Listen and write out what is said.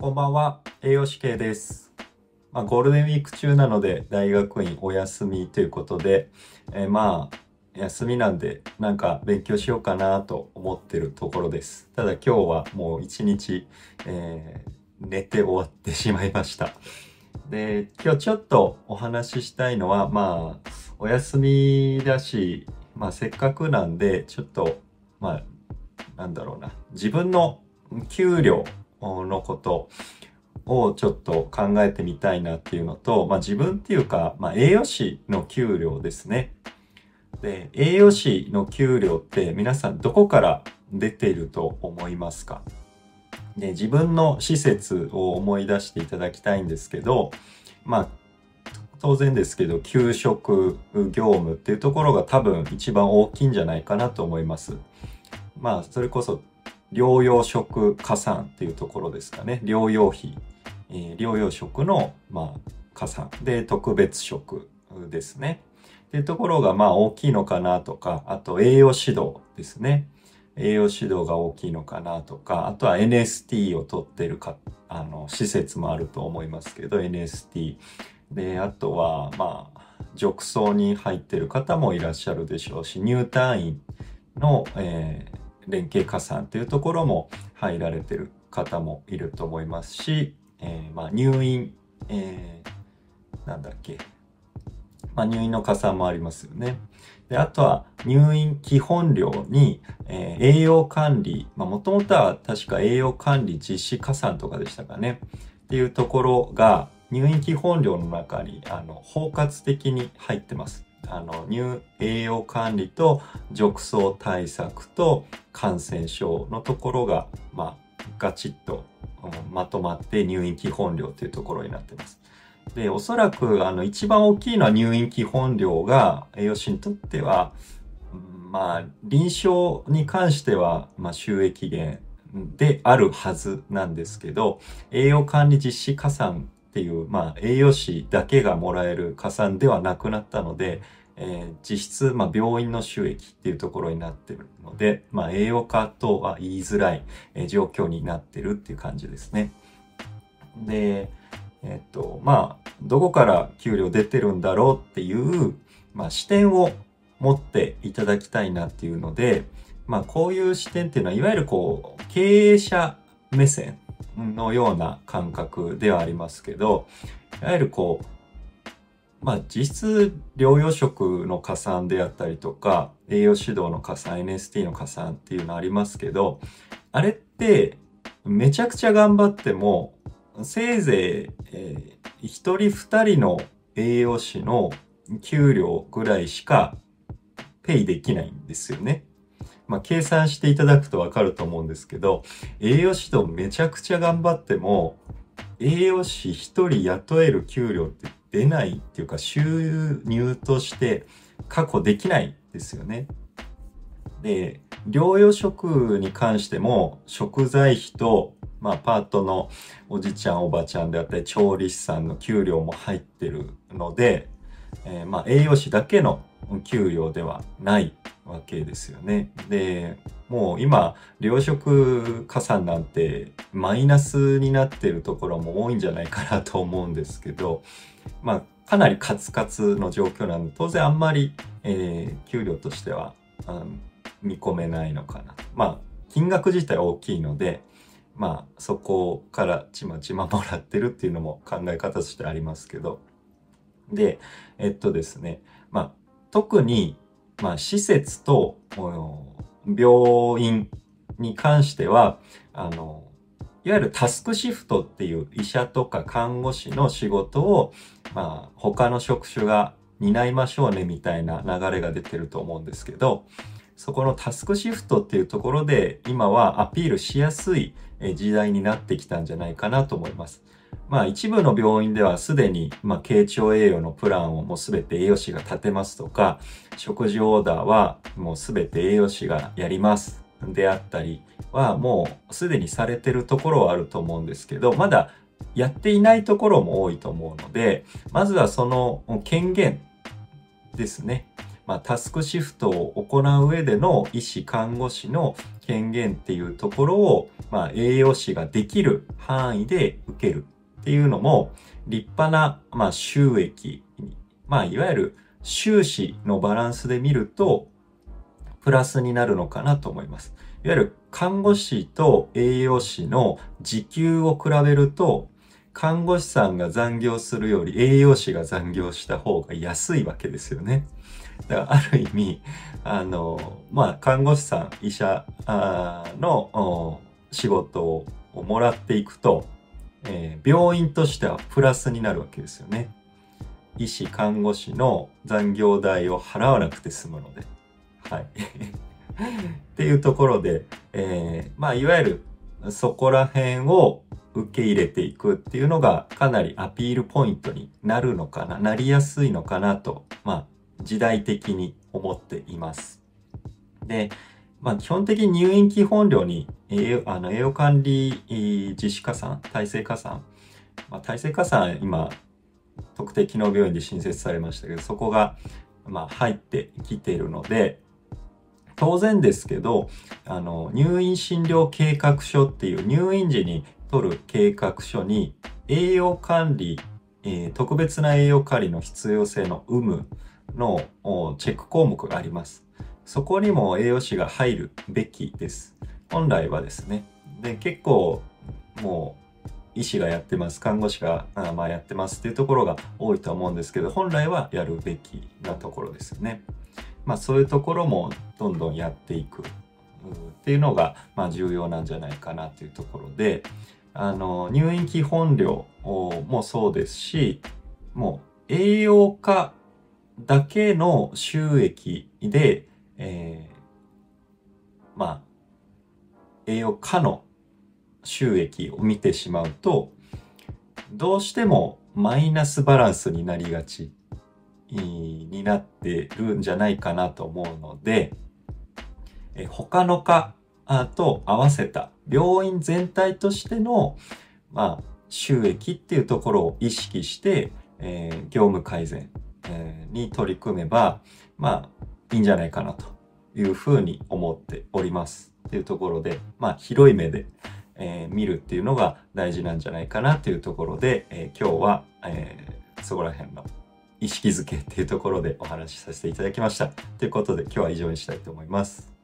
こんばんは、栄養士系です。まあ、ゴールデンウィーク中なので大学院お休みということで、えーまあ、休みなんでなんか勉強しようかなと思ってるところです。ただ今日はもう一日、えー寝て終わってしまいました。で、今日ちょっとお話ししたいのは、まあ、お休みだし、まあせっかくなんで、ちょっと、まあ、なんだろうな、自分の給料のことをちょっと考えてみたいなっていうのと、まあ自分っていうか、まあ栄養士の給料ですね。で、栄養士の給料って皆さんどこから出ていると思いますか？で、自分の施設を思い出していただきたいんですけど、まあ、当然ですけど、給食業務っていうところが多分一番大きいんじゃないかなと思います。まあ、それこそ療養食加算っていうところですかね。療養費、えー療養食の、まあ、加算で特別食ですね。っていうところがまあ大きいのかなとか、あと栄養指導ですね。栄養指導が大きいのかなとか、あとは NST を取ってるか、あの、施設もあると思いますけど、NST。で、あとは、まあ、褥瘡に入ってる方もいらっしゃるでしょうし、入退院の、え連携加算というところも入られてる方もいると思いますし、えーまあ、入院、えーなんだっけ、まあ、入院の加算もありますよね。で、あとは入院基本料に、えー栄養管理、まあ、もともとは確か栄養管理実施加算とかでしたかね。っていうところが、入院基本料の中に、あの、包括的に入ってます。あの、入、栄養管理と褥瘡対策と感染症のところが、まあ、ガチッと、うんまとまって入院基本料というところになってます。で、おそらく、あの、一番大きいのは入院基本料が栄養士にとっては、まあ、臨床に関しては、まあ、収益源であるはずなんですけど、栄養管理実施加算っていう、まあ、栄養士だけがもらえる加算ではなくなったので、えー実質、まあ、病院の収益っていうところになってるので、まあ、栄養価とは言いづらい、えー状況になってるっていう感じですね。で、えっと、まあ、どこから給料出てるんだろうっていう、まあ、視点を持っていただきたいなっていうので、まあ、こういう視点っていうのは、いわゆるこう、経営者目線のような感覚ではありますけど、いわゆるこう、まあ実質療養食の加算であったりとか、栄養指導の加算、NST の加算っていうのありますけど、あれってめちゃくちゃ頑張っても、せいぜい、えー人二人の栄養士の給料ぐらいしかペイできないんですよね。まあ計算していただくとわかると思うんですけど、栄養指導めちゃくちゃ頑張っても、栄養士一人雇える給料って出ないっていうか収入として確保できないですよね。で、療養食に関しても食材費と、まあパートのおじちゃんおばちゃんであったり調理師さんの給料も入ってるので、えーまあ栄養士だけの給料ではないわけですよね。で、もう今、糧食加算なんてマイナスになってるところも多いんじゃないかなと思うんですけど、まあ、かなりカツカツの状況なんで、当然あんまり、えー給料としては、うん見込めないのかな。まあ、金額自体大きいので、まあ、そこからちまちまもらってるっていうのも考え方としてありますけど。で、えっとですね、まあ、特に、まあ、施設と、病院に関しては、あの、いわゆるタスクシフトっていう医者とか看護師の仕事を、まあ、他の職種が担いましょうねみたいな流れが出てると思うんですけど、そこのタスクシフトっていうところで、今はアピールしやすい時代になってきたんじゃないかなと思います。まあ一部の病院ではすでに、まあ経腸栄養のプランをもうすべて栄養士が立てますとか、食事オーダーはもうすべて栄養士がやりますであったりはもうすでにされてるところはあると思うんですけど、まだやっていないところも多いと思うので、まずはその権限ですね。まあ、タスクシフトを行う上での医師、看護師の権限っていうところを、まあ、栄養士ができる範囲で受けるっていうのも、立派な、まあ、収益まあ、いわゆる収支のバランスで見ると、プラスになるのかなと思います。いわゆる看護師と栄養士の時給を比べると、看護師さんが残業するより栄養士が残業した方が安いわけですよね。だからある意味、あの、まあ、看護師さん、医者の仕事をもらっていくと、えー、病院としてはプラスになるわけですよね。医師、看護師の残業代を払わなくて済むので。はい。っていうところで、えー、まあ、いわゆるそこら辺を受け入れていくっていうのがかなりアピールポイントになるのかな、なりやすいのかなと、まあ、時代的に思っています。で、まあ、基本的に入院基本料に栄養あの栄養管理自主加算、体制加算、まあ、体制加算今特定機能病院で新設されましたけど、そこが、まあ、入ってきているので、当然ですけど、あの、入院診療計画書っていう入院時に取る計画書に栄養管理、えー、特別な栄養管理の必要性の有無のチェック項目があります。そこにも栄養士が入るべきです。本来はですね。で、結構もう医師がやってます、看護師があまあやってますっていうところが多いと思うんですけど、本来はやるべきなところですよね。まあそういうところもどんどんやっていくっていうのが、まあ重要なんじゃないかなっていうところで、あの、入院基本料もそうですし、もう栄養価だけの収益で、栄養価の収益を見てしまうと、どうしてもマイナスバランスになりがちになってるんじゃないかなと思うので、え他の科と合わせた病院全体としての、まあ、収益っていうところを意識して、えー、業務改善、えー、に取り組めば、まあ、いいんじゃないかなというふうに思っております。っていうところで、まあ、広い目で、えー、見るっていうのが大事なんじゃないかなというところで、えー、今日は、えー、そこら辺の意識づけっていうところでお話しさせていただきました。ということで今日は以上にしたいと思います。